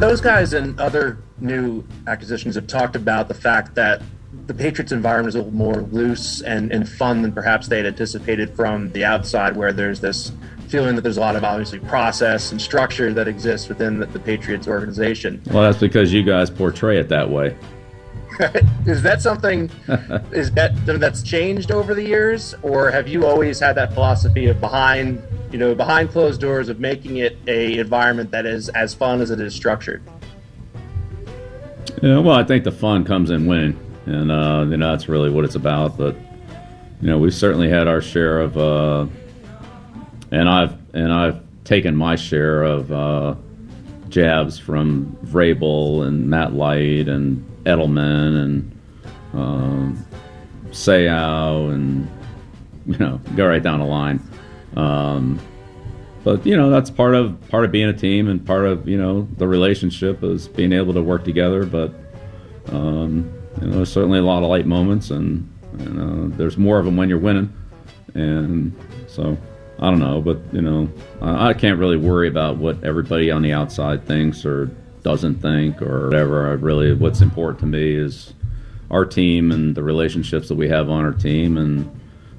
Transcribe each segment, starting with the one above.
Those guys and other new acquisitions have talked about the fact that the Patriots environment is a little more loose and, and fun than perhaps they had anticipated from the outside, where there's this feeling that there's a lot of obviously process and structure that exists within the, the Patriots organization. Well, that's because you guys portray it that way. is that something is that something that's changed over the years or have you always had that philosophy of behind you know behind closed doors of making it a environment that is as fun as it is structured yeah well i think the fun comes in winning and uh, you know that's really what it's about but you know we've certainly had our share of uh, and i've and i've taken my share of uh, jabs from Vrabel and Matt Light and Edelman and um, Seau and you know go right down the line. Um, but you know that's part of part of being a team and part of you know the relationship is being able to work together. But um, you know there's certainly a lot of light moments and, and uh, there's more of them when you're winning. And so I don't know, but you know, I, I, can't really worry about what everybody on the outside thinks or doesn't think or whatever. I really, what's important to me is our team and the relationships that we have on our team, and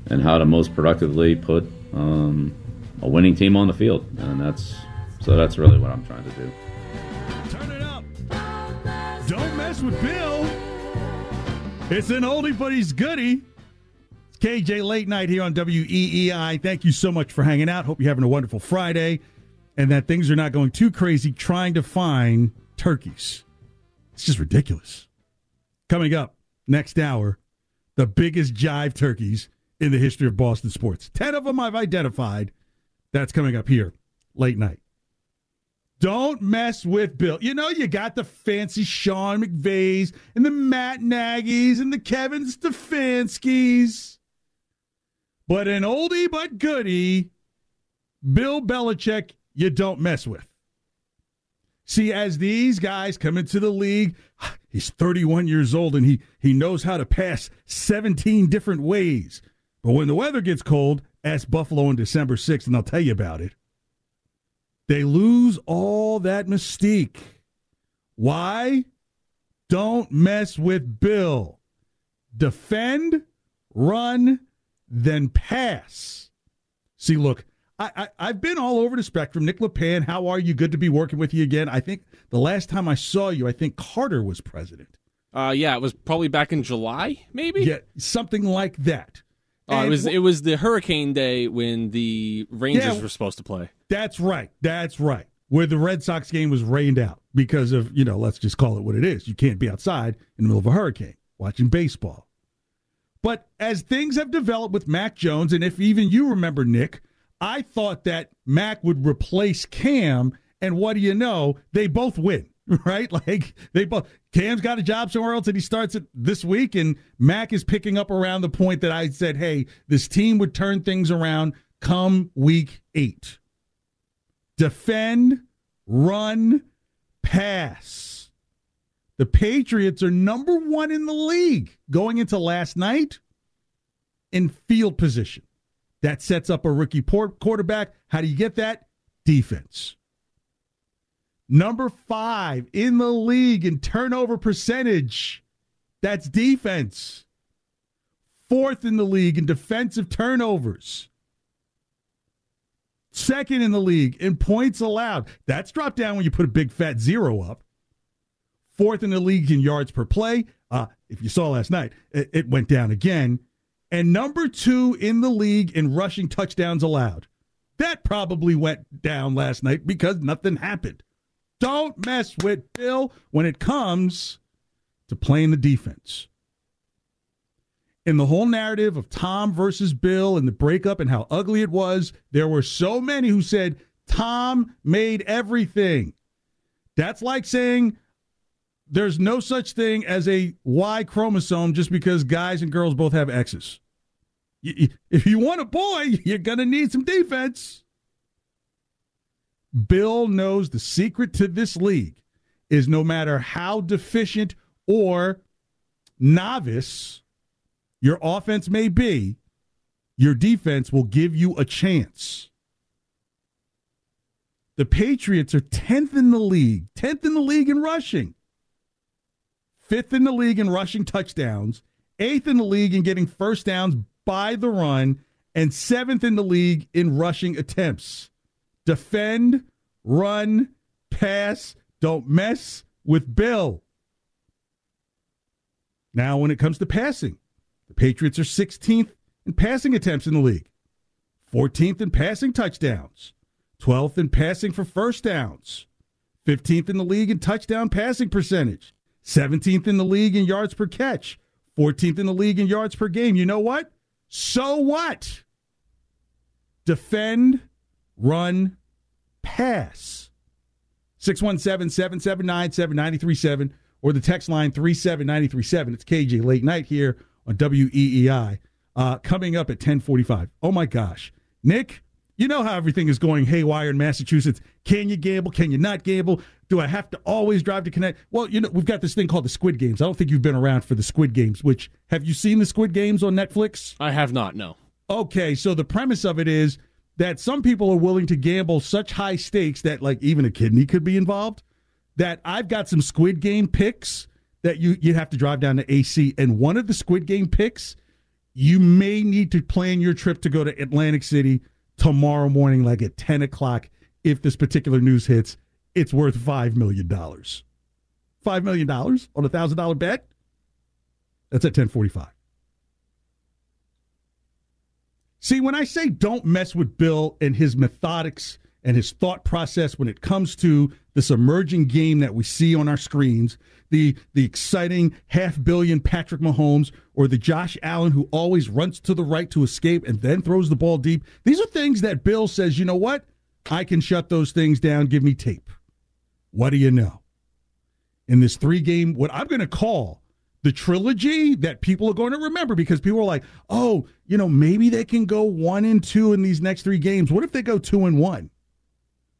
and how to most productively put um, a winning team on the field, and that's so that's really what I'm trying to do. Turn it up! Don't mess with Bill. It's an oldie but he's goodie. KJ Late Night here on WEEI. Thank you so much for hanging out. Hope you're having a wonderful Friday and that things are not going too crazy trying to find turkeys. It's just ridiculous. Coming up next hour, the biggest jive turkeys in the history of Boston sports. 10 of them I've identified. That's coming up here late night. Don't mess with Bill. You know, you got the fancy Sean McVays and the Matt Nagy's and the Kevin Stefanskis. But an oldie but goodie, Bill Belichick, you don't mess with. See, as these guys come into the league, he's 31 years old and he, he knows how to pass 17 different ways. But when the weather gets cold, ask Buffalo on December 6th and they'll tell you about it. They lose all that mystique. Why? Don't mess with Bill. Defend, run, then pass. See, look, I, I, have been all over the spectrum. Nick LePan, how are you? Good to be working with you again. I think the last time I saw you, I think Carter was president. Uh, yeah, it was probably back in July, maybe. Yeah, something like that. Uh, it was it was the hurricane day when the Rangers yeah, were supposed to play. That's right. That's right. Where the Red Sox game was rained out because of you know, let's just call it what it is. You can't be outside in the middle of a hurricane watching baseball. But as things have developed with Mac Jones, and if even you remember, Nick, I thought that Mac would replace Cam, and what do you know? They both win, right? Like they both. Cam's got a job somewhere else, and he starts it this week, and Mac is picking up around the point that I said, "Hey, this team would turn things around come week eight. Defend, run, pass." The Patriots are number one in the league going into last night in field position. That sets up a rookie quarterback. How do you get that? Defense. Number five in the league in turnover percentage. That's defense. Fourth in the league in defensive turnovers. Second in the league in points allowed. That's dropped down when you put a big fat zero up. Fourth in the league in yards per play. Uh, if you saw last night, it, it went down again. And number two in the league in rushing touchdowns allowed. That probably went down last night because nothing happened. Don't mess with Bill when it comes to playing the defense. In the whole narrative of Tom versus Bill and the breakup and how ugly it was, there were so many who said Tom made everything. That's like saying there's no such thing as a Y chromosome just because guys and girls both have X's. If you want a boy, you're going to need some defense. Bill knows the secret to this league is no matter how deficient or novice your offense may be, your defense will give you a chance. The Patriots are 10th in the league, 10th in the league in rushing, 5th in the league in rushing touchdowns, 8th in the league in getting first downs by the run, and 7th in the league in rushing attempts defend, run, pass. Don't mess with Bill. Now, when it comes to passing, the Patriots are 16th in passing attempts in the league, 14th in passing touchdowns, 12th in passing for first downs, 15th in the league in touchdown passing percentage, 17th in the league in yards per catch, 14th in the league in yards per game. You know what? So what? Defend, run, pass. 617 779 7937 or the text line 37937. It's KJ Late Night here on WEEI. Uh, coming up at 1045. Oh my gosh. Nick, you know how everything is going haywire in Massachusetts. Can you gamble? Can you not gamble? Do I have to always drive to connect? Well, you know, we've got this thing called the Squid Games. I don't think you've been around for the Squid Games, which have you seen the Squid Games on Netflix? I have not, no. Okay, so the premise of it is that some people are willing to gamble such high stakes that like even a kidney could be involved. That I've got some Squid Game picks that you you'd have to drive down to AC, and one of the Squid Game picks, you may need to plan your trip to go to Atlantic City tomorrow morning, like at ten o'clock. If this particular news hits, it's worth five million dollars. Five million dollars on a thousand dollar bet. That's at ten forty five. See, when I say don't mess with Bill and his methodics and his thought process when it comes to this emerging game that we see on our screens, the the exciting half billion Patrick Mahomes or the Josh Allen who always runs to the right to escape and then throws the ball deep. These are things that Bill says, you know what? I can shut those things down. Give me tape. What do you know? In this three game, what I'm going to call the trilogy that people are going to remember because people are like, oh, you know, maybe they can go one and two in these next three games. What if they go two and one?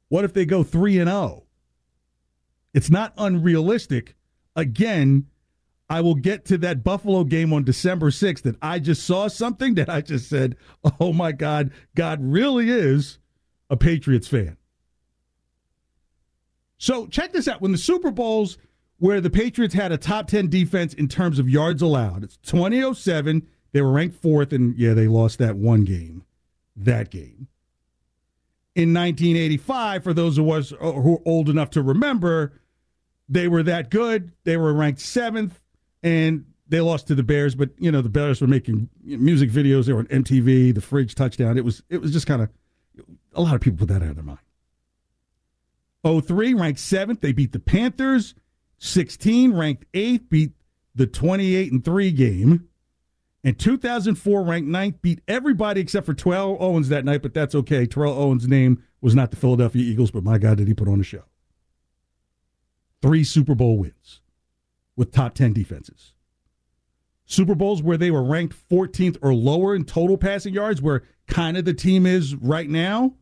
What if they go three and oh? It's not unrealistic. Again, I will get to that Buffalo game on December 6th that I just saw something that I just said, oh my God, God really is a Patriots fan. So check this out. When the Super Bowls where the Patriots had a top 10 defense in terms of yards allowed. It's 2007. They were ranked fourth, and yeah, they lost that one game. That game. In 1985, for those of us uh, who are old enough to remember, they were that good. They were ranked seventh, and they lost to the Bears. But you know, the Bears were making music videos. They were on MTV. The Fridge touchdown. It was it was just kind of a lot of people put that out of their mind. 03 ranked seventh. They beat the Panthers. 16 ranked eighth, beat the 28 and 3 game. And 2004 ranked ninth, beat everybody except for Terrell Owens that night, but that's okay. Terrell Owens' name was not the Philadelphia Eagles, but my God, did he put on a show. Three Super Bowl wins with top 10 defenses. Super Bowls where they were ranked 14th or lower in total passing yards, where kind of the team is right now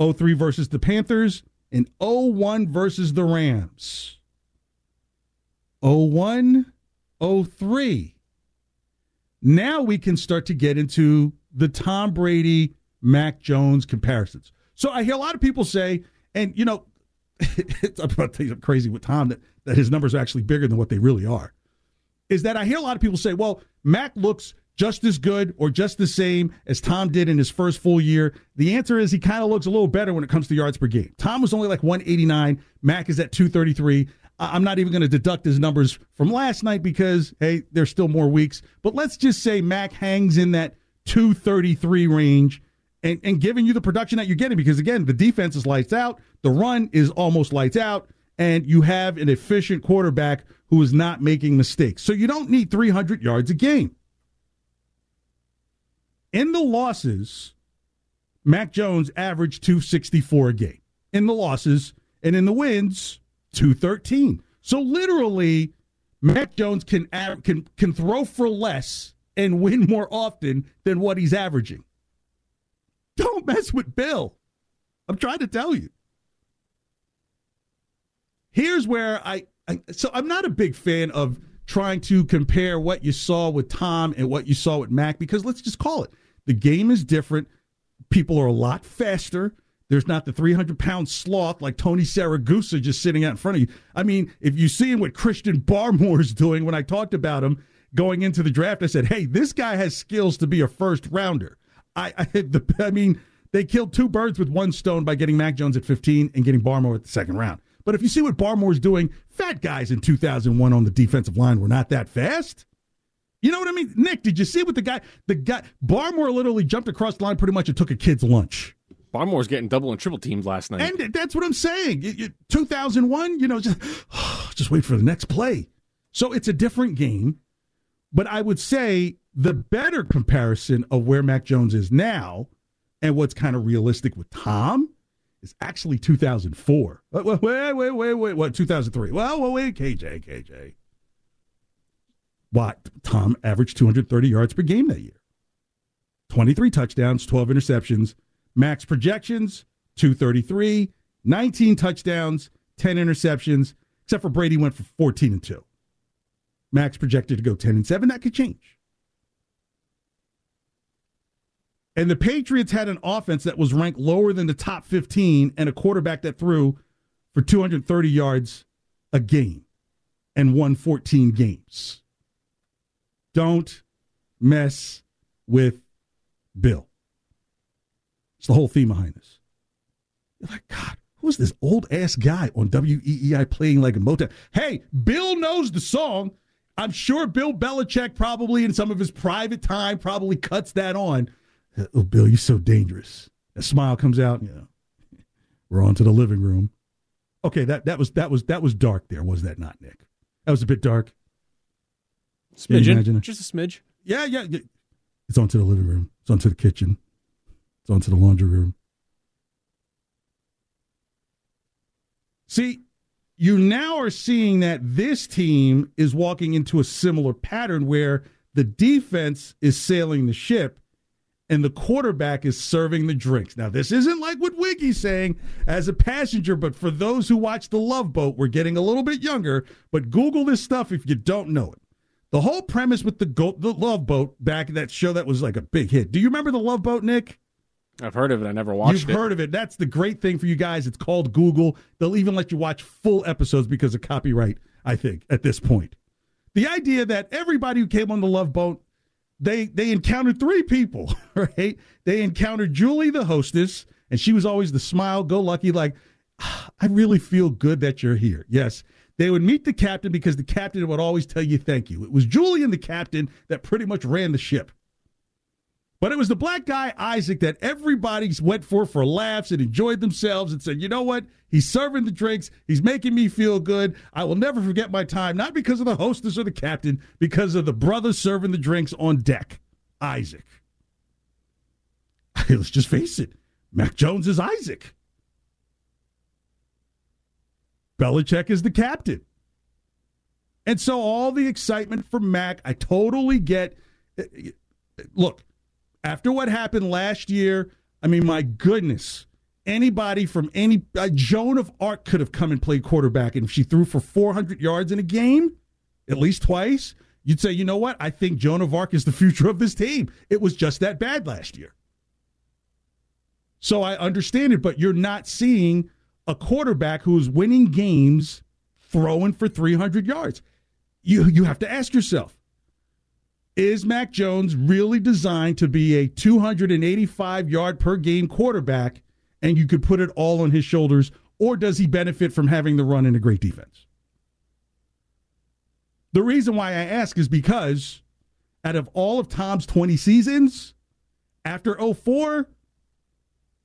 03 versus the Panthers and 01 versus the Rams. 01, 03. Now we can start to get into the Tom Brady, Mac Jones comparisons. So I hear a lot of people say, and you know, it's about to crazy with Tom that, that his numbers are actually bigger than what they really are. Is that I hear a lot of people say, well, Mac looks just as good or just the same as Tom did in his first full year? The answer is he kind of looks a little better when it comes to yards per game. Tom was only like 189, Mac is at 233. I'm not even going to deduct his numbers from last night because, hey, there's still more weeks. But let's just say Mac hangs in that 233 range and, and giving you the production that you're getting because, again, the defense is lights out, the run is almost lights out, and you have an efficient quarterback who is not making mistakes. So you don't need 300 yards a game. In the losses, Mac Jones averaged 264 a game. In the losses, and in the wins, 213. So literally, Mac Jones can can can throw for less and win more often than what he's averaging. Don't mess with Bill. I'm trying to tell you. Here's where I, I so I'm not a big fan of trying to compare what you saw with Tom and what you saw with Mac because let's just call it. The game is different. People are a lot faster. There's not the 300 pound sloth like Tony Siragusa just sitting out in front of you. I mean, if you see what Christian Barmore is doing, when I talked about him going into the draft, I said, hey, this guy has skills to be a first rounder. I, I, the, I mean, they killed two birds with one stone by getting Mac Jones at 15 and getting Barmore at the second round. But if you see what Barmore's doing, fat guys in 2001 on the defensive line were not that fast. You know what I mean? Nick, did you see what the guy, the guy, Barmore literally jumped across the line pretty much and took a kid's lunch. Barmore's getting double and triple teams last night. And that's what I'm saying. 2001, you know, just, just wait for the next play. So it's a different game. But I would say the better comparison of where Mac Jones is now and what's kind of realistic with Tom is actually 2004. Wait, wait, wait, wait, wait. What, 2003? Well, well, wait, KJ, KJ. What? Tom averaged 230 yards per game that year. 23 touchdowns, 12 interceptions, Mac's projections 233, 19 touchdowns, 10 interceptions, except for Brady went for 14 and 2. Mac's projected to go 10 and 7. That could change. And the Patriots had an offense that was ranked lower than the top 15 and a quarterback that threw for 230 yards a game and won 14 games. Don't mess with Bill. It's the whole theme behind this. You're like, God, who's this old ass guy on WEEI playing like a Motown? Hey, Bill knows the song. I'm sure Bill Belichick probably in some of his private time probably cuts that on. Uh, oh, Bill, you're so dangerous. A smile comes out. You know, we're on to the living room. Okay, that that was that was that was dark. There was that not, Nick? That was a bit dark. Smidgen, just a smidge. Yeah, yeah. It's on to the living room. It's on to the kitchen. It's onto the laundry room. See, you now are seeing that this team is walking into a similar pattern where the defense is sailing the ship and the quarterback is serving the drinks. Now, this isn't like what Wiggy's saying as a passenger, but for those who watch The Love Boat, we're getting a little bit younger, but Google this stuff if you don't know it. The whole premise with the, Go- the Love Boat back in that show that was like a big hit. Do you remember The Love Boat, Nick? I've heard of it. I never watched You've it. You've heard of it. That's the great thing for you guys. It's called Google. They'll even let you watch full episodes because of copyright, I think, at this point. The idea that everybody who came on the Love Boat, they they encountered three people, right? They encountered Julie, the hostess, and she was always the smile, go lucky, like, ah, I really feel good that you're here. Yes. They would meet the captain because the captain would always tell you thank you. It was Julie and the captain that pretty much ran the ship. But it was the black guy, Isaac, that everybody went for for laughs and enjoyed themselves and said, you know what? He's serving the drinks. He's making me feel good. I will never forget my time, not because of the hostess or the captain, because of the brother serving the drinks on deck, Isaac. Let's just face it Mac Jones is Isaac. Belichick is the captain. And so all the excitement for Mac, I totally get. Look, after what happened last year, I mean, my goodness, anybody from any uh, Joan of Arc could have come and played quarterback, and if she threw for 400 yards in a game, at least twice, you'd say, you know what? I think Joan of Arc is the future of this team. It was just that bad last year. So I understand it, but you're not seeing a quarterback who's winning games throwing for 300 yards. You you have to ask yourself, is Mac Jones really designed to be a 285 yard per game quarterback and you could put it all on his shoulders or does he benefit from having the run and a great defense? The reason why I ask is because out of all of Tom's 20 seasons, after 04,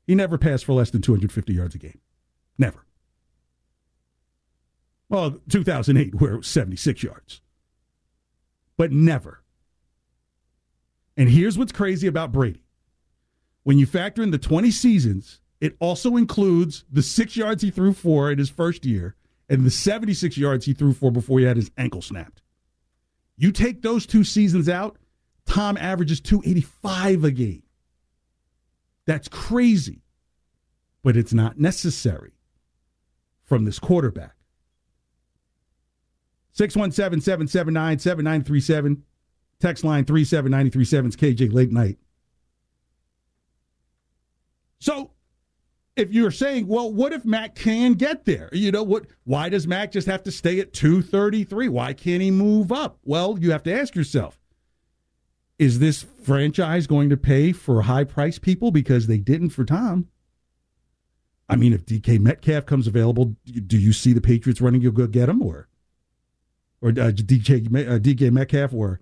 he never passed for less than 250 yards a game. Never. Well, 2008, where it was 76 yards. But never. And here's what's crazy about Brady. When you factor in the 20 seasons, it also includes the six yards he threw for in his first year and the 76 yards he threw for before he had his ankle snapped. You take those two seasons out, Tom averages 285 a game. That's crazy, but it's not necessary from this quarterback. 617 779 7937. Text line 37937 is KJ Late Night. So if you're saying, well, what if Mac can get there? You know what? Why does Mac just have to stay at 233? Why can't he move up? Well, you have to ask yourself: Is this franchise going to pay for high price people because they didn't for Tom? I mean, if DK Metcalf comes available, do you see the Patriots running? You'll go get him, or or uh, DK uh, DK Metcalf, or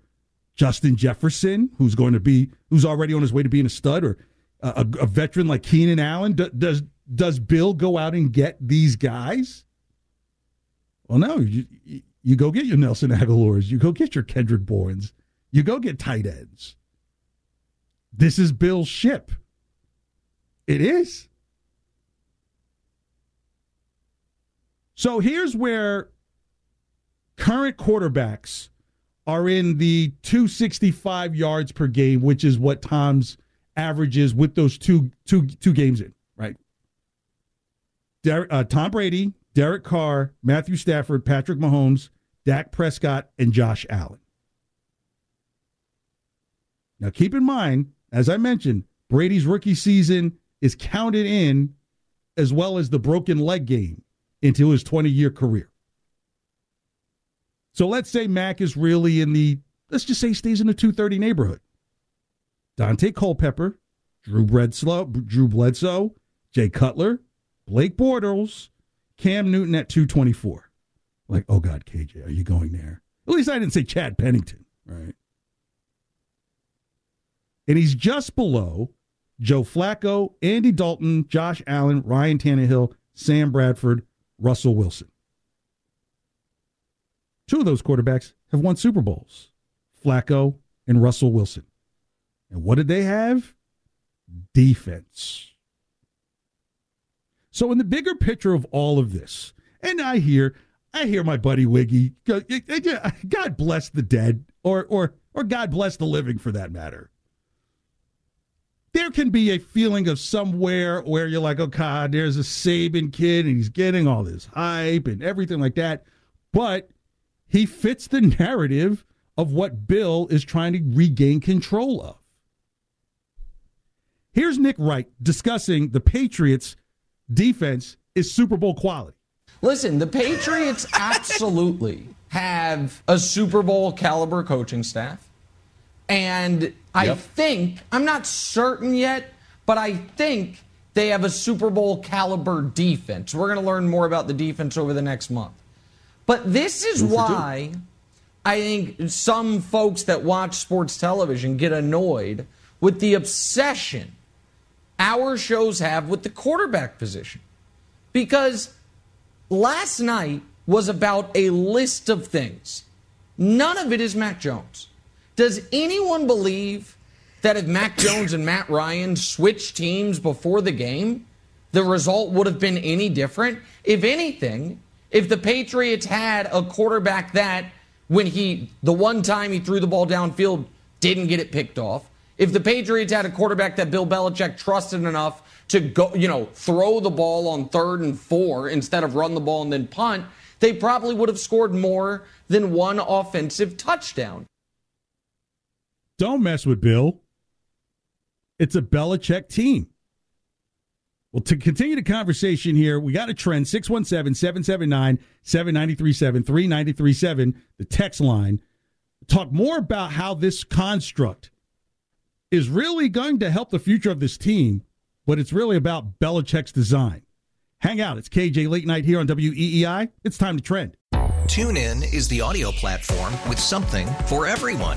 Justin Jefferson, who's going to be who's already on his way to being a stud, or a, a veteran like Keenan Allen? Do, does does Bill go out and get these guys? Well, no. You, you go get your Nelson Agholors. You go get your Kendrick Bournes. You go get tight ends. This is Bill's ship. It is. So here's where current quarterbacks are in the 265 yards per game, which is what Tom's averages with those two two two games in, right? Der- uh, Tom Brady, Derek Carr, Matthew Stafford, Patrick Mahomes, Dak Prescott, and Josh Allen. Now, keep in mind, as I mentioned, Brady's rookie season is counted in as well as the broken leg game into his 20 year career. So let's say Mac is really in the, let's just say stays in the 230 neighborhood. Daunte Culpepper, Drew Bledsoe, Drew Bledsoe, Jay Cutler, Blake Bortles, Cam Newton at 224. Like, oh God, KJ, are you going there? At least I didn't say Chad Pennington, right? And he's just below Joe Flacco, Andy Dalton, Josh Allen, Ryan Tannehill, Sam Bradford, Russell Wilson. Two of those quarterbacks have won Super Bowls Flacco and Russell Wilson. And what did they have? Defense. So in the bigger picture of all of this, and I hear, I hear my buddy Wiggy, God bless the dead, or or or God bless the living for that matter. There can be a feeling of somewhere where you're like, oh God, there's a Saban kid and he's getting all this hype and everything like that. But he fits the narrative of what Bill is trying to regain control of. Here's Nick Wright discussing the Patriots' defense is Super Bowl quality. Listen, the Patriots absolutely have a Super Bowl caliber coaching staff. And yep. I think, I'm not certain yet, but I think they have a Super Bowl caliber defense. We're going to learn more about the defense over the next month. But this is why I think some folks that watch sports television get annoyed with the obsession our shows have with the quarterback position. Because last night was about a list of things. None of it is Mac Jones. Does anyone believe that if Mac Jones and Matt Ryan switched teams before the game, the result would have been any different? If anything, if the Patriots had a quarterback that when he the one time he threw the ball downfield didn't get it picked off, if the Patriots had a quarterback that Bill Belichick trusted enough to go, you know, throw the ball on third and four instead of run the ball and then punt, they probably would have scored more than one offensive touchdown. Don't mess with Bill. It's a Belichick team. Well, to continue the conversation here, we got a trend 617 779 7937 3937, the text line. Talk more about how this construct is really going to help the future of this team, but it's really about Belichick's design. Hang out. It's KJ Late Night here on WEEI. It's time to trend. Tune in is the audio platform with something for everyone.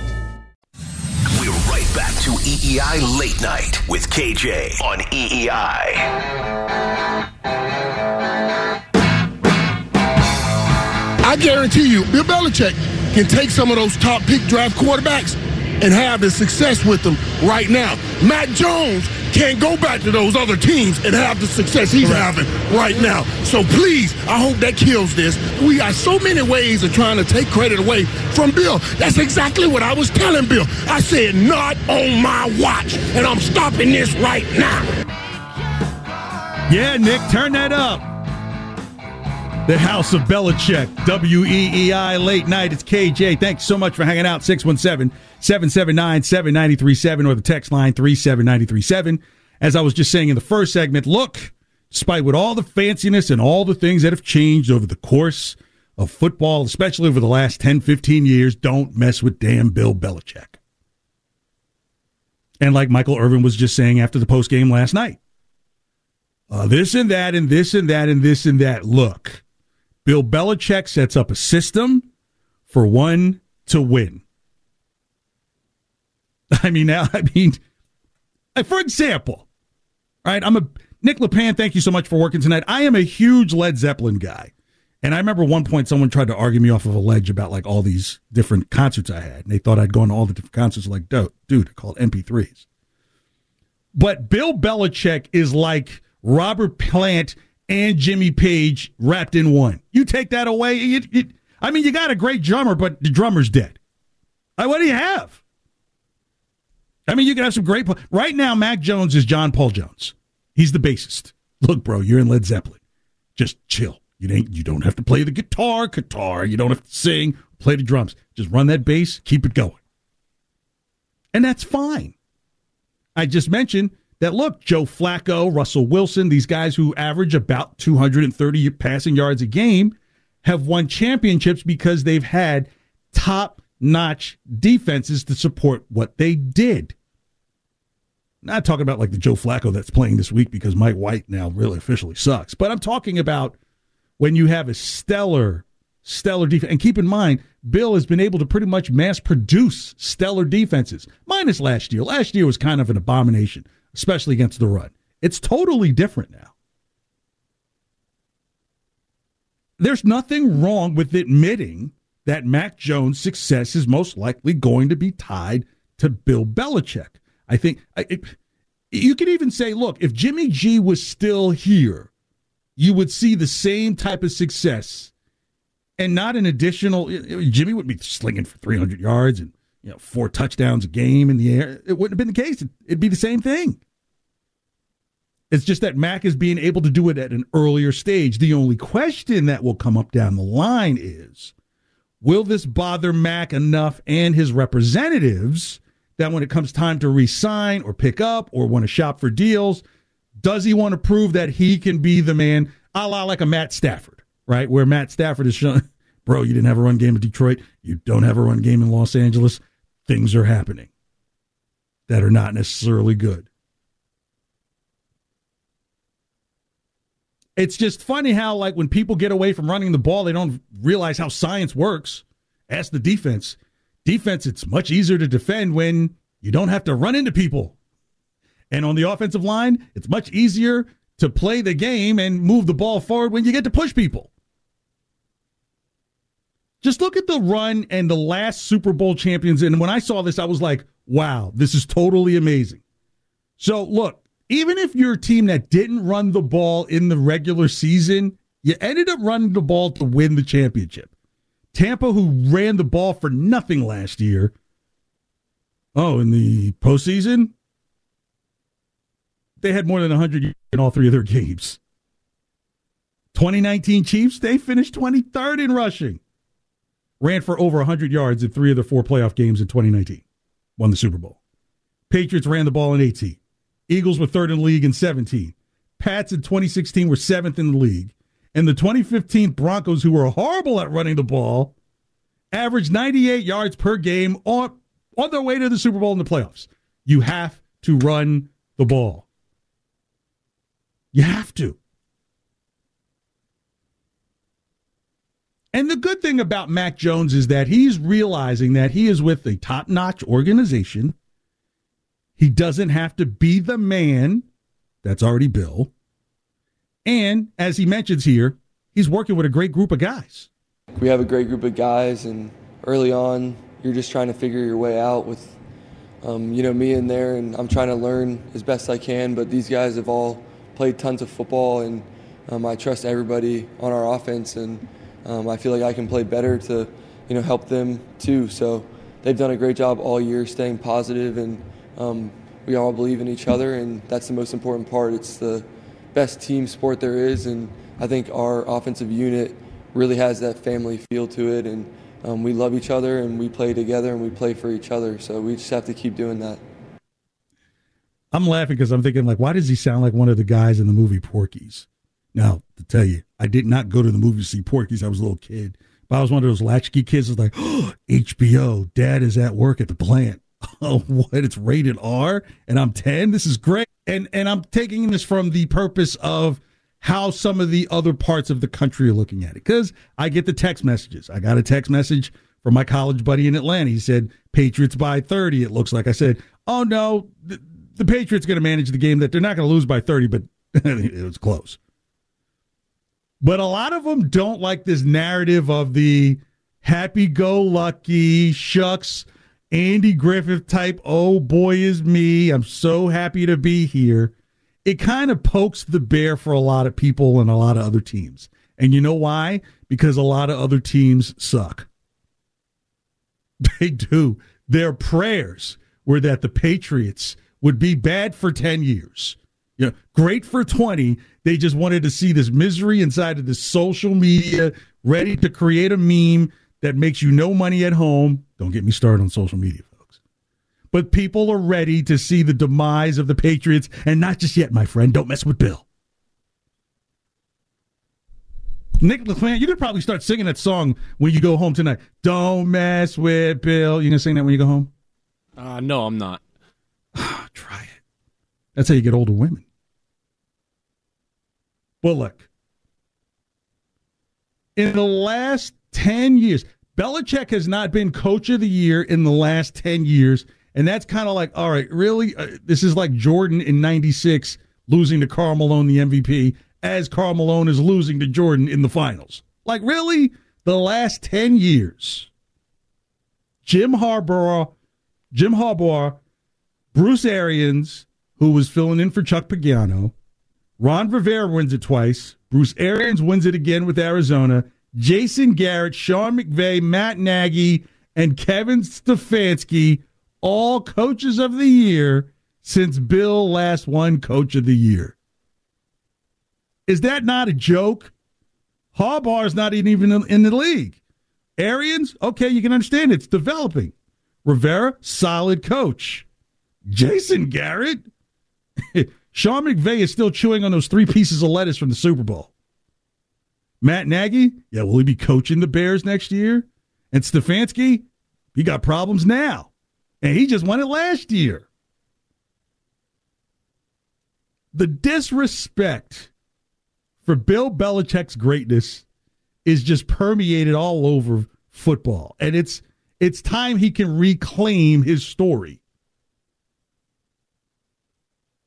EEI Late Night with KJ on EEI. I guarantee you, Bill Belichick can take some of those top pick draft quarterbacks and have the success with them right now. Matt Jones can't go back to those other teams and have the success he's having right now. So please, I hope that kills this. We got so many ways of trying to take credit away from Bill. That's exactly what I was telling Bill. I said, not on my watch, and I'm stopping this right now. Yeah, Nick, turn that up. The House of Belichick, WEEI Late Night. It's KJ. Thanks so much for hanging out. 617 779 7937 or the text line 37937. As I was just saying in the first segment, look, despite with all the fanciness and all the things that have changed over the course of football, especially over the last 10, 15 years, don't mess with damn Bill Belichick. And like Michael Irvin was just saying after the post game last night, uh, this and that and this and that and this and that. Look, Bill Belichick sets up a system for one to win. I mean, now, I mean, for example, right? I'm a Nick LePan. Thank you so much for working tonight. I am a huge Led Zeppelin guy, and I remember one point someone tried to argue me off of a ledge about like all these different concerts I had, and they thought I'd gone to all the different concerts. Like, dude, dude, I call it MP3s. But Bill Belichick is like Robert Plant and Jimmy Page wrapped in one. You take that away, you, you, I mean, you got a great drummer, but the drummer's dead. Right, what do you have? I mean, you can have some great. Right now, Mac Jones is John Paul Jones. He's the bassist. Look, bro, you're in Led Zeppelin. Just chill. You ain't. You don't have to play the guitar, guitar. You don't have to sing, play the drums. Just run that bass, keep it going, and that's fine. I just mentioned that. Look, Joe Flacco, Russell Wilson, these guys who average about 230 passing yards a game, have won championships because they've had top notch defenses to support what they did. Not talking about like the Joe Flacco that's playing this week because Mike White now really officially sucks, but I'm talking about when you have a stellar, stellar defense. And keep in mind, Bill has been able to pretty much mass produce stellar defenses, minus last year. Last year was kind of an abomination, especially against the run. It's totally different now. There's nothing wrong with admitting that Mac Jones' success is most likely going to be tied to Bill Belichick. I think it, you could even say, look, if Jimmy G was still here, you would see the same type of success and not an additional. Jimmy would be slinging for 300 yards and you know four touchdowns a game in the air. It wouldn't have been the case. It'd be the same thing. It's just that Mac is being able to do it at an earlier stage. The only question that will come up down the line is will this bother Mac enough and his representatives that when it comes time to resign or pick up or want to shop for deals, does he want to prove that he can be the man, a la like a Matt Stafford, right? Where Matt Stafford is showing, bro, you didn't have a run game in Detroit. You don't have a run game in Los Angeles. Things are happening that are not necessarily good. It's just funny how, like, when people get away from running the ball, they don't realize how science works. Ask the defense. Defense, it's much easier to defend when you don't have to run into people. And on the offensive line, it's much easier to play the game and move the ball forward when you get to push people. Just look at the run and the last Super Bowl champions. And when I saw this, I was like, wow, this is totally amazing. So, look, even if you're a team that didn't run the ball in the regular season, you ended up running the ball to win the championship. Tampa, who ran the ball for nothing last year, oh, in the postseason, they had more than 100 in all three of their games. 2019 Chiefs, they finished 23rd in rushing. Ran for over 100 yards in three of the four playoff games in 2019. Won the Super Bowl. Patriots ran the ball in 18. Eagles were third in the league in 17. Pats in 2016 were seventh in the league. And the 2015 Broncos, who were horrible at running the ball, averaged 98 yards per game on, on their way to the Super Bowl in the playoffs. You have to run the ball. You have to. And the good thing about Mac Jones is that he's realizing that he is with a top notch organization he doesn't have to be the man. That's already Bill. And as he mentions here, he's working with a great group of guys. We have a great group of guys, and early on, you're just trying to figure your way out with, um, you know, me in there, and I'm trying to learn as best I can. But these guys have all played tons of football, and um, I trust everybody on our offense, and um, I feel like I can play better to, you know, help them too. So they've done a great job all year, staying positive and um, we all believe in each other, and that's the most important part. It's the best team sport there is, and I think our offensive unit really has that family feel to it, and um, we love each other, and we play together, and we play for each other. So we just have to keep doing that. I'm laughing because I'm thinking, like, why does he sound like one of the guys in the movie Porky's? Now, to tell you, I did not go to the movie to see Porky's. I was a little kid. But I was one of those latchkey kids that's like, oh, HBO, dad is at work at the plant. oh, what? It's rated R, and I'm 10. This is great. And and I'm taking this from the purpose of how some of the other parts of the country are looking at it. Because I get the text messages. I got a text message from my college buddy in Atlanta. He said, Patriots by 30. It looks like I said, oh no, the, the Patriots going to manage the game that they're not going to lose by 30, but it was close. But a lot of them don't like this narrative of the happy go lucky, shucks, Andy Griffith type, oh boy, is me. I'm so happy to be here. It kind of pokes the bear for a lot of people and a lot of other teams. And you know why? Because a lot of other teams suck. They do. Their prayers were that the Patriots would be bad for 10 years. You know, great for 20. They just wanted to see this misery inside of this social media, ready to create a meme that makes you no money at home. Don't get me started on social media, folks. But people are ready to see the demise of the Patriots, and not just yet, my friend. Don't mess with Bill. Nicholas, man, you could probably start singing that song when you go home tonight. Don't mess with Bill. You gonna sing that when you go home? Uh, no, I'm not. Try it. That's how you get older women. Well, look. In the last 10 years. Belichick has not been coach of the year in the last 10 years. And that's kind of like, all right, really? Uh, this is like Jordan in 96 losing to Karl Malone, the MVP, as Karl Malone is losing to Jordan in the finals. Like, really? The last 10 years. Jim Harbaugh, Jim Harbaugh, Bruce Arians, who was filling in for Chuck Pagano, Ron Rivera wins it twice. Bruce Arians wins it again with Arizona. Jason Garrett, Sean McVay, Matt Nagy, and Kevin Stefanski, all coaches of the year since Bill last won coach of the year. Is that not a joke? Harbaugh's not even in the league. Arians, okay, you can understand it's developing. Rivera, solid coach. Jason Garrett, Sean McVay is still chewing on those three pieces of lettuce from the Super Bowl. Matt Nagy, yeah, will he be coaching the Bears next year? And Stefanski, he got problems now. And he just won it last year. The disrespect for Bill Belichick's greatness is just permeated all over football. And it's it's time he can reclaim his story.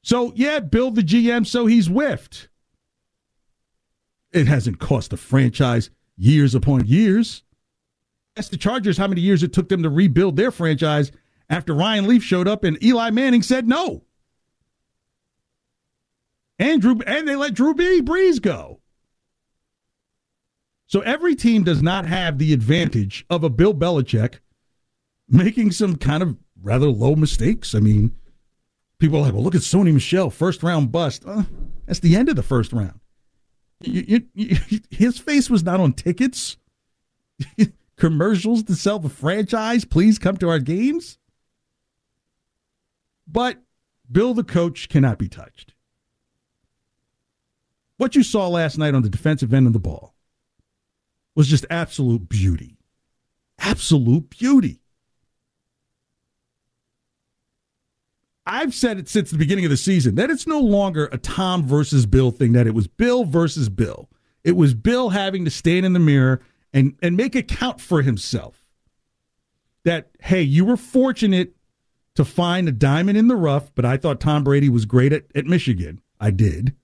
So, yeah, build the GM so he's whiffed. It hasn't cost the franchise years upon years. Ask the Chargers how many years it took them to rebuild their franchise after Ryan Leaf showed up and Eli Manning said no. And Drew and they let Drew B. Brees go. So every team does not have the advantage of a Bill Belichick making some kind of rather low mistakes. I mean, people are like, well, look at Sony Michel, first round bust. Uh, that's the end of the first round. You, you, you, his face was not on tickets, commercials to sell the franchise. Please come to our games. But Bill, the coach, cannot be touched. What you saw last night on the defensive end of the ball was just absolute beauty. Absolute beauty. I've said it since the beginning of the season that it's no longer a Tom versus Bill thing, that it was Bill versus Bill. It was Bill having to stand in the mirror and, and make account for himself. That, hey, you were fortunate to find a diamond in the rough, but I thought Tom Brady was great at, at Michigan. I did.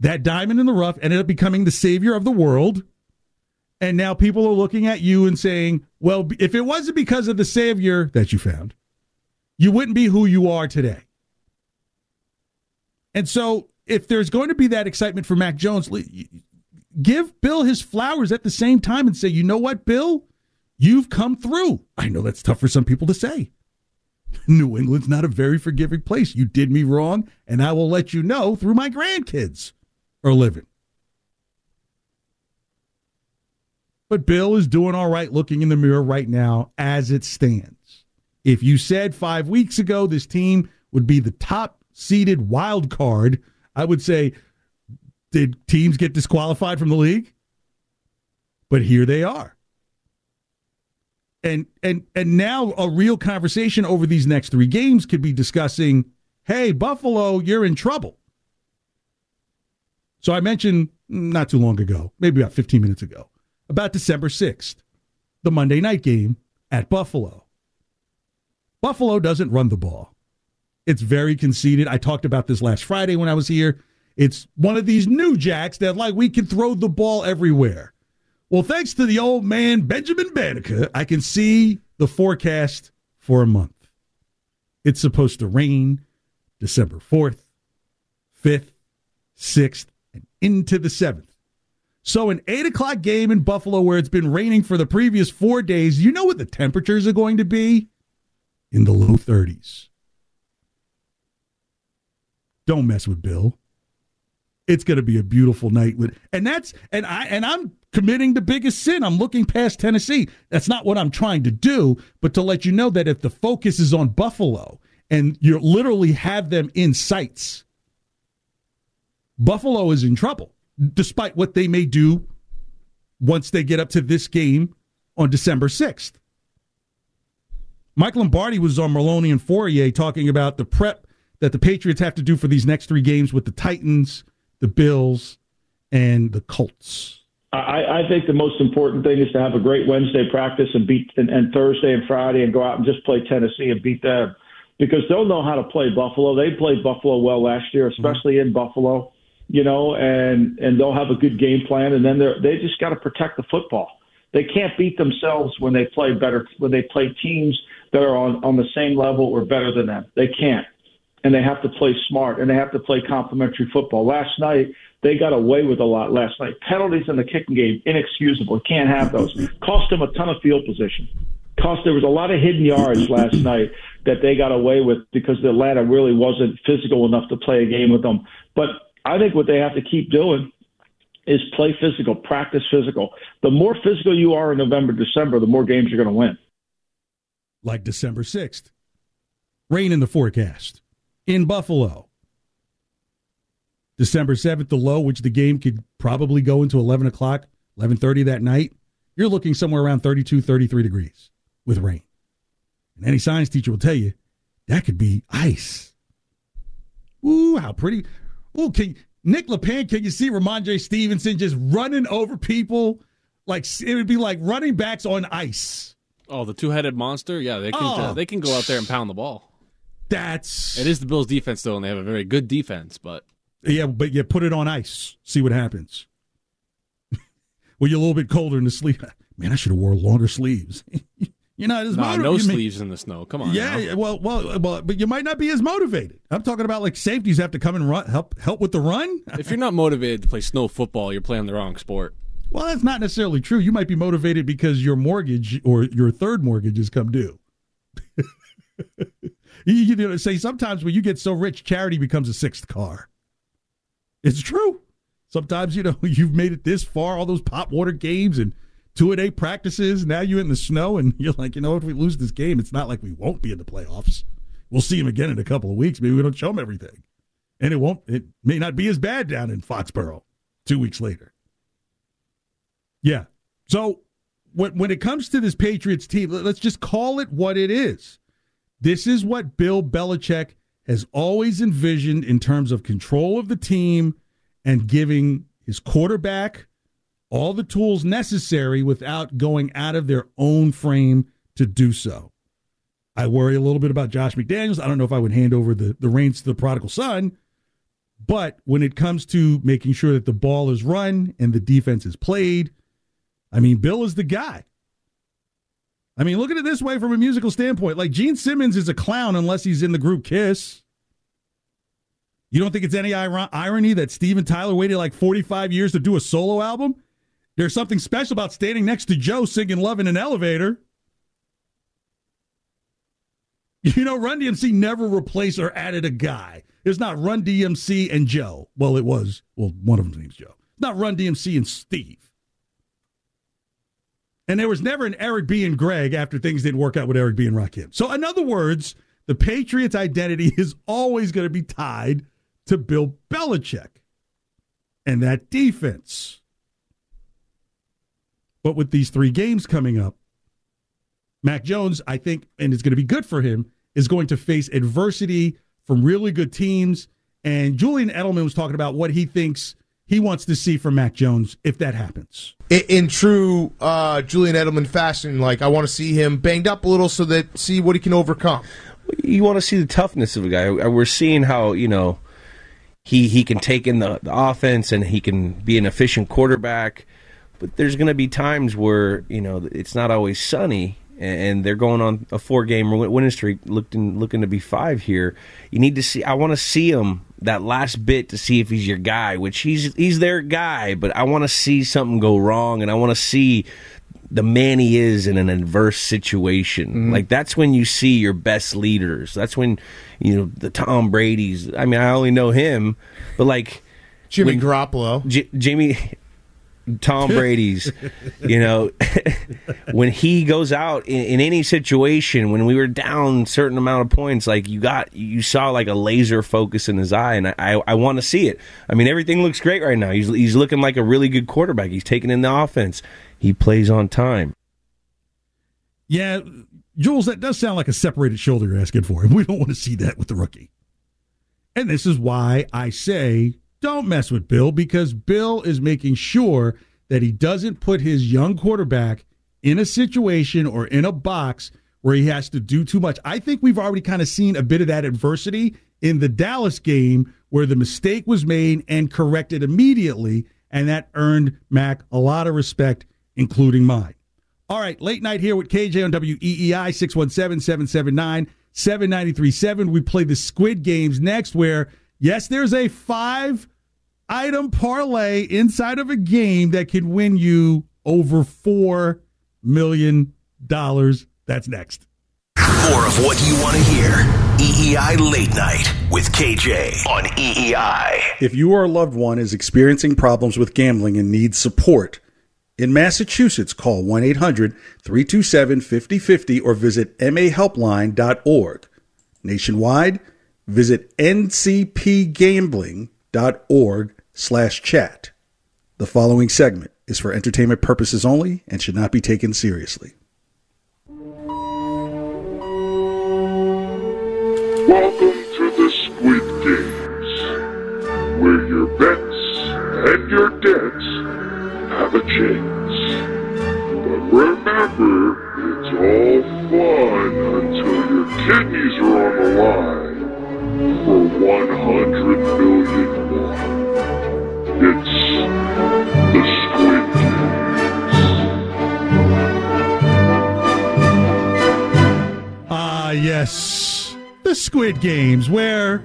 That diamond in the rough ended up becoming the savior of the world. And now people are looking at you and saying, well, if it wasn't because of the savior that you found, you wouldn't be who you are today. And so, if there's going to be that excitement for Mac Jones, give Bill his flowers at the same time and say, you know what, Bill? You've come through. I know that's tough for some people to say. New England's not a very forgiving place. You did me wrong, and I will let you know through my grandkids are living. But Bill is doing all right looking in the mirror right now as it stands. If you said five weeks ago this team would be the top seeded wild card, I would say, did teams get disqualified from the league? But here they are. And and and now a real conversation over these next three games could be discussing, hey, Buffalo, you're in trouble. So I mentioned mm, not too long ago, maybe about 15 minutes ago, about December 6th, the Monday night game at Buffalo. Buffalo doesn't run the ball. It's very conceited. I talked about this last Friday when I was here. It's one of these new jacks that like we can throw the ball everywhere. Well, thanks to the old man Benjamin Banneker, I can see the forecast for a month. It's supposed to rain December 4th, 5th, 6th, and into the 7th. So, an 8 o'clock game in Buffalo where it's been raining for the previous four days, you know what the temperatures are going to be? In the low 30s. Don't mess with Bill. It's going to be a beautiful night with and that's and I and I'm committing the biggest sin. I'm looking past Tennessee. That's not what I'm trying to do, but to let you know that if the focus is on Buffalo and you literally have them in sights, Buffalo is in trouble despite what they may do once they get up to this game on December 6th. Mike Lombardi was on Merloni and Fauria talking about the prep that the Patriots have to do for these next three games with the Titans, the Bills, and the Colts. I, I think the most important thing is to have a great Wednesday practice and beat and, and Thursday and Friday and go out and just play Tennessee and beat them because they'll know how to play Buffalo. They played Buffalo well last year, especially mm-hmm. in Buffalo, you know, and and they'll have a good game plan. And then they they just got to protect the football. They can't beat themselves when they play better when they play teams that are on, on the same level or better than them. They can't. And they have to play smart and they have to play complementary football. Last night, they got away with a lot last night. Penalties in the kicking game, inexcusable. Can't have those. Cost them a ton of field position. Cost there was a lot of hidden yards last night that they got away with because Atlanta really wasn't physical enough to play a game with them. But I think what they have to keep doing is play physical, practice physical. The more physical you are in November, December, the more games you're going to win. Like December 6th. Rain in the forecast in Buffalo. December 7th, the low, which the game could probably go into 11 o'clock, 11.30 that night. You're looking somewhere around 32, 33 degrees with rain. And any science teacher will tell you that could be ice. Ooh, how pretty. Ooh, can Nick LePan, can you see Rhamondre Stevenson just running over people? Like it would be like running backs on ice. Oh, the two-headed monster. Yeah, they can Oh. they can go out there and pound the ball. That's It is the Bills' defense though, and they have a very good defense. But yeah, but you put it on ice, see what happens. well, you're a little bit colder in the sleeve. Man, I should have wore longer sleeves. you're not as nah, motivated. no you may- sleeves in the snow. Come on. Yeah, now. yeah, well, well, well, but you might not be as motivated. I'm talking about like safeties have to come and run, help help with the run. if you're not motivated to play snow football, you're playing the wrong sport. Well, that's not necessarily true. You might be motivated because your mortgage or your third mortgage has come due. you, you know, say sometimes when you get so rich, charity becomes a sixth car. It's true. Sometimes you know you've made it this far, all those pop water games and two a day practices. Now you're in the snow, and you're like, you know, if we lose this game, it's not like we won't be in the playoffs. We'll see him again in a couple of weeks. Maybe we don't show him everything, and it won't. It may not be as bad down in Foxborough two weeks later. Yeah. So when when it comes to this Patriots team, let- let's just call it what it is. This is what Bill Belichick has always envisioned in terms of control of the team and giving his quarterback all the tools necessary without going out of their own frame to do so. I worry a little bit about Josh McDaniels. I don't know if I would hand over the, the reins to the prodigal son. But when it comes to making sure that the ball is run and the defense is played, I mean, Bill is the guy. I mean, look at it this way from a musical standpoint. Like Gene Simmons is a clown unless he's in the group Kiss. You don't think it's any ir- irony that Steven Tyler waited like 45 years to do a solo album? There's something special about standing next to Joe singing Love in an Elevator. You know, Run DMC never replaced or added a guy. It's not Run DMC and Joe. Well, it was. Well, one of them's name's Joe. Not Run DMC and Steve. And there was never an Eric B and Greg after things didn't work out with Eric B and Rakim. So, in other words, the Patriots' identity is always going to be tied to Bill Belichick and that defense. But with these three games coming up, Mac Jones, I think, and it's going to be good for him, is going to face adversity from really good teams. And Julian Edelman was talking about what he thinks he wants to see from Mac Jones if that happens. in, in true uh, Julian Edelman fashion, like I want to see him banged up a little so that see what he can overcome. You want to see the toughness of a guy. We're seeing how you know he he can take in the, the offense and he can be an efficient quarterback. But there's going to be times where you know it's not always sunny, and, and they're going on a four game winning streak, looking looking to be five here. You need to see. I want to see him that last bit to see if he's your guy, which he's he's their guy. But I want to see something go wrong, and I want to see the man he is in an adverse situation. Mm-hmm. Like that's when you see your best leaders. That's when you know the Tom Brady's. I mean, I only know him, but like Jimmy Garoppolo, J- Jimmy, Tom Brady's. you know, when he goes out in, in any situation, when we were down certain amount of points, like you got, you saw like a laser focus in his eye, and I, I, I want to see it. I mean, everything looks great right now. He's he's looking like a really good quarterback. He's taking in the offense. He plays on time. Yeah, Jules, that does sound like a separated shoulder you're asking for. and We don't want to see that with the rookie. And this is why I say don't mess with Bill because Bill is making sure that he doesn't put his young quarterback in a situation or in a box where he has to do too much. I think we've already kind of seen a bit of that adversity in the Dallas game where the mistake was made and corrected immediately, and that earned Mac a lot of respect, including mine. All right, late night here with KJ on WEEI 617 779 7937. We play the Squid Games next, where, yes, there's a five item parlay inside of a game that could win you over $4 million. That's next. More of what you want to hear. EEI Late Night with KJ on EEI. If you or a loved one is experiencing problems with gambling and needs support, in Massachusetts, call 1 800 327 5050 or visit mahelpline.org. Nationwide, visit ncpgambling.org slash chat. The following segment is for entertainment purposes only and should not be taken seriously. Welcome to the Squid Games, where your bets and your debts have a chance. But remember, it's all fun until your kidneys are on the line for 100 million more. It's the Squid Games. Ah, yes. The Squid Games, where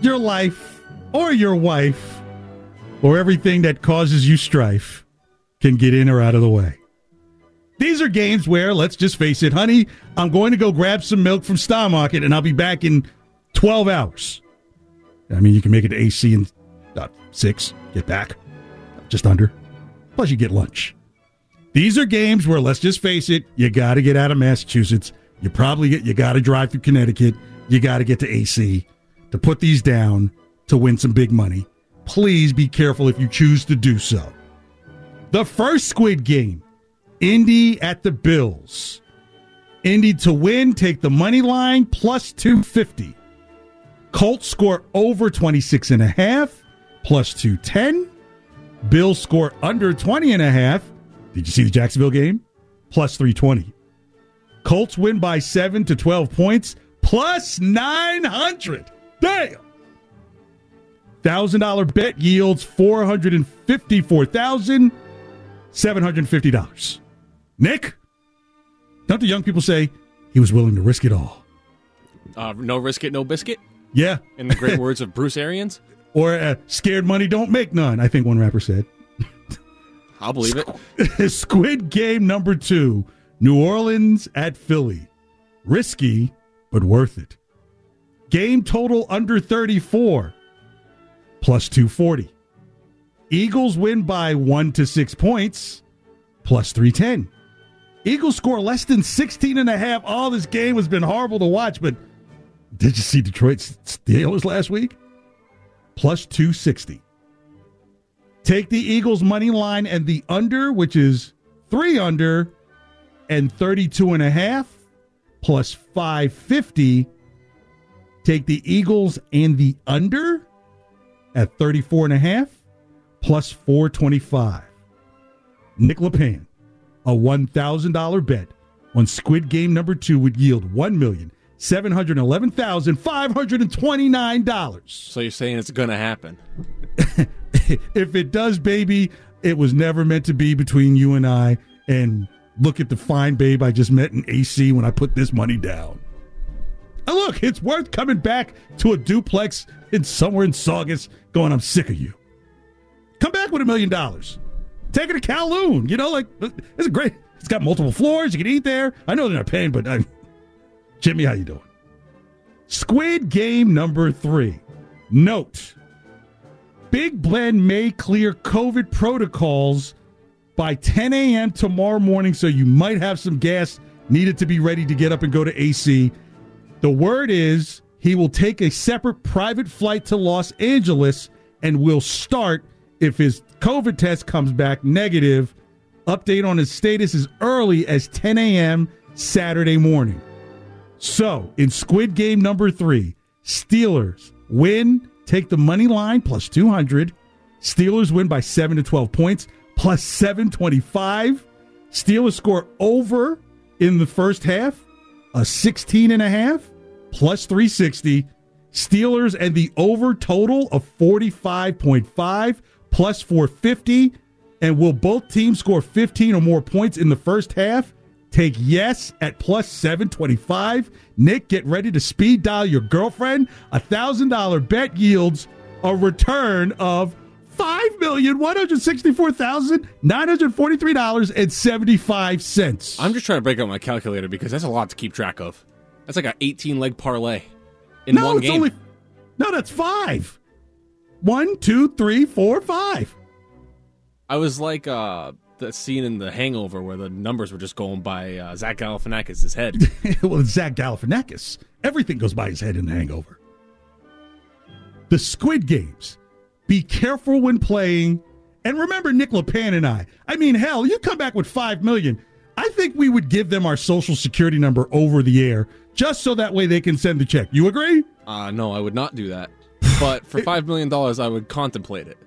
your life or your wife or everything that causes you strife can get in or out of the way. These are games where, let's just face it, honey, I'm going to go grab some milk from Star Market and I'll be back in 12 hours. I mean, you can make it to AC in about six, get back, just under. Plus, you get lunch. These are games where, let's just face it, you got to get out of Massachusetts. You probably get, you got to drive through Connecticut. You got to get to AC to put these down to win some big money. Please be careful if you choose to do so. The first Squid Game, Indy at the Bills. Indy to win, take the money line plus 250. Colts score over 26 and a half plus 210. Bills score under 20 and a half. Did you see the Jacksonville game? Plus 320. Colts win by 7 to 12 points plus 900. Damn. $1,000 bet yields $454,750. Nick, don't the young people say he was willing to risk it all? Uh, no risk it, no biscuit. Yeah. In the great words of Bruce Arians. Or uh, scared money don't make none, I think one rapper said. I'll believe it. Squid Game number two New Orleans at Philly. Risky, but worth it. Game total under 34, plus 240. Eagles win by one to six points, plus 310. Eagles score less than 16 and a half. Oh, this game has been horrible to watch, but did you see Detroit's Steelers last week? Plus 260. Take the Eagles money line and the under, which is three under and 32 and a half, plus 550. Take the Eagles and the under at 34 and a half, plus 425. Nick LePan, a $1,000 bet on Squid Game number two would yield $1,711,529. So you're saying it's going to happen? if it does, baby, it was never meant to be between you and I. And look at the fine babe I just met in AC when I put this money down. And look, it's worth coming back to a duplex in somewhere in Saugus going, I'm sick of you. Come back with a million dollars. Take it to Kowloon. You know, like, it's a great, it's got multiple floors. You can eat there. I know they're not paying, but I, Jimmy, how you doing? Squid Game number three. Note, Big Ben may clear COVID protocols by 10 a.m. tomorrow morning, so you might have some gas needed to be ready to get up and go to AC. The word is he will take a separate private flight to Los Angeles and will start if his COVID test comes back negative. Update on his status as early as 10 a.m. Saturday morning. So, in Squid Game number three, Steelers win, take the money line plus 200. Steelers win by 7 to 12 points plus 725. Steelers score over in the first half, a 16 and a half plus 360. Steelers and the over total of 45.5 plus 450. And will both teams score 15 or more points in the first half? Take yes at plus 725. Nick, get ready to speed dial your girlfriend. A $1,000 bet yields a return of $5,164,943.75. I'm just trying to break out my calculator because that's a lot to keep track of. That's like an 18 leg parlay. in no, one it's game. only no. That's five. One, two, three, four, five. I was like uh, the scene in The Hangover where the numbers were just going by uh, Zach Galifianakis' head. well, it's Zach Galifianakis. Everything goes by his head in the Hangover. The Squid Games. Be careful when playing. And remember Nick LePan and I. I mean, hell, you come back with five million. I think we would give them our social security number over the air just so that way they can send the check. You agree? Uh, no, I would not do that. But for five million dollars, I would contemplate it.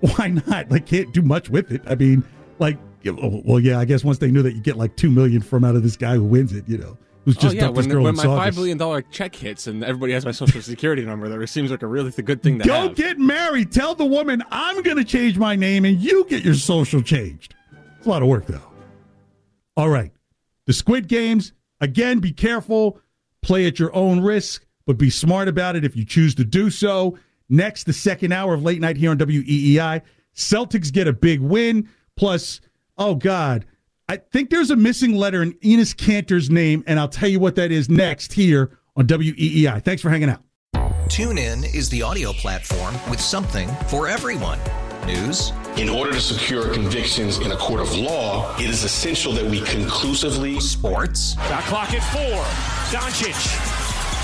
Why not? Like, can't do much with it. I mean, like, oh, well, yeah, I guess once they knew that you get like two million from out of this guy who wins it, you know, who's oh, just oh yeah, when, when my five million dollar check hits and everybody has my social security number, that seems like a really good thing to Go have. get married. Tell the woman I'm going to change my name, and you get your social changed. It's a lot of work, though. All right, the Squid Games. Again, be careful. Play at your own risk, but be smart about it if you choose to do so. Next, the second hour of late night here on WEEI. Celtics get a big win. Plus, oh God, I think there's a missing letter in Enes Kanter's name, and I'll tell you what that is next here on WEEI. Thanks for hanging out. Tune in is the audio platform with something for everyone. News. In order to secure convictions in a court of law, it is essential that we conclusively. Sports. Shot clock at four. Doncic.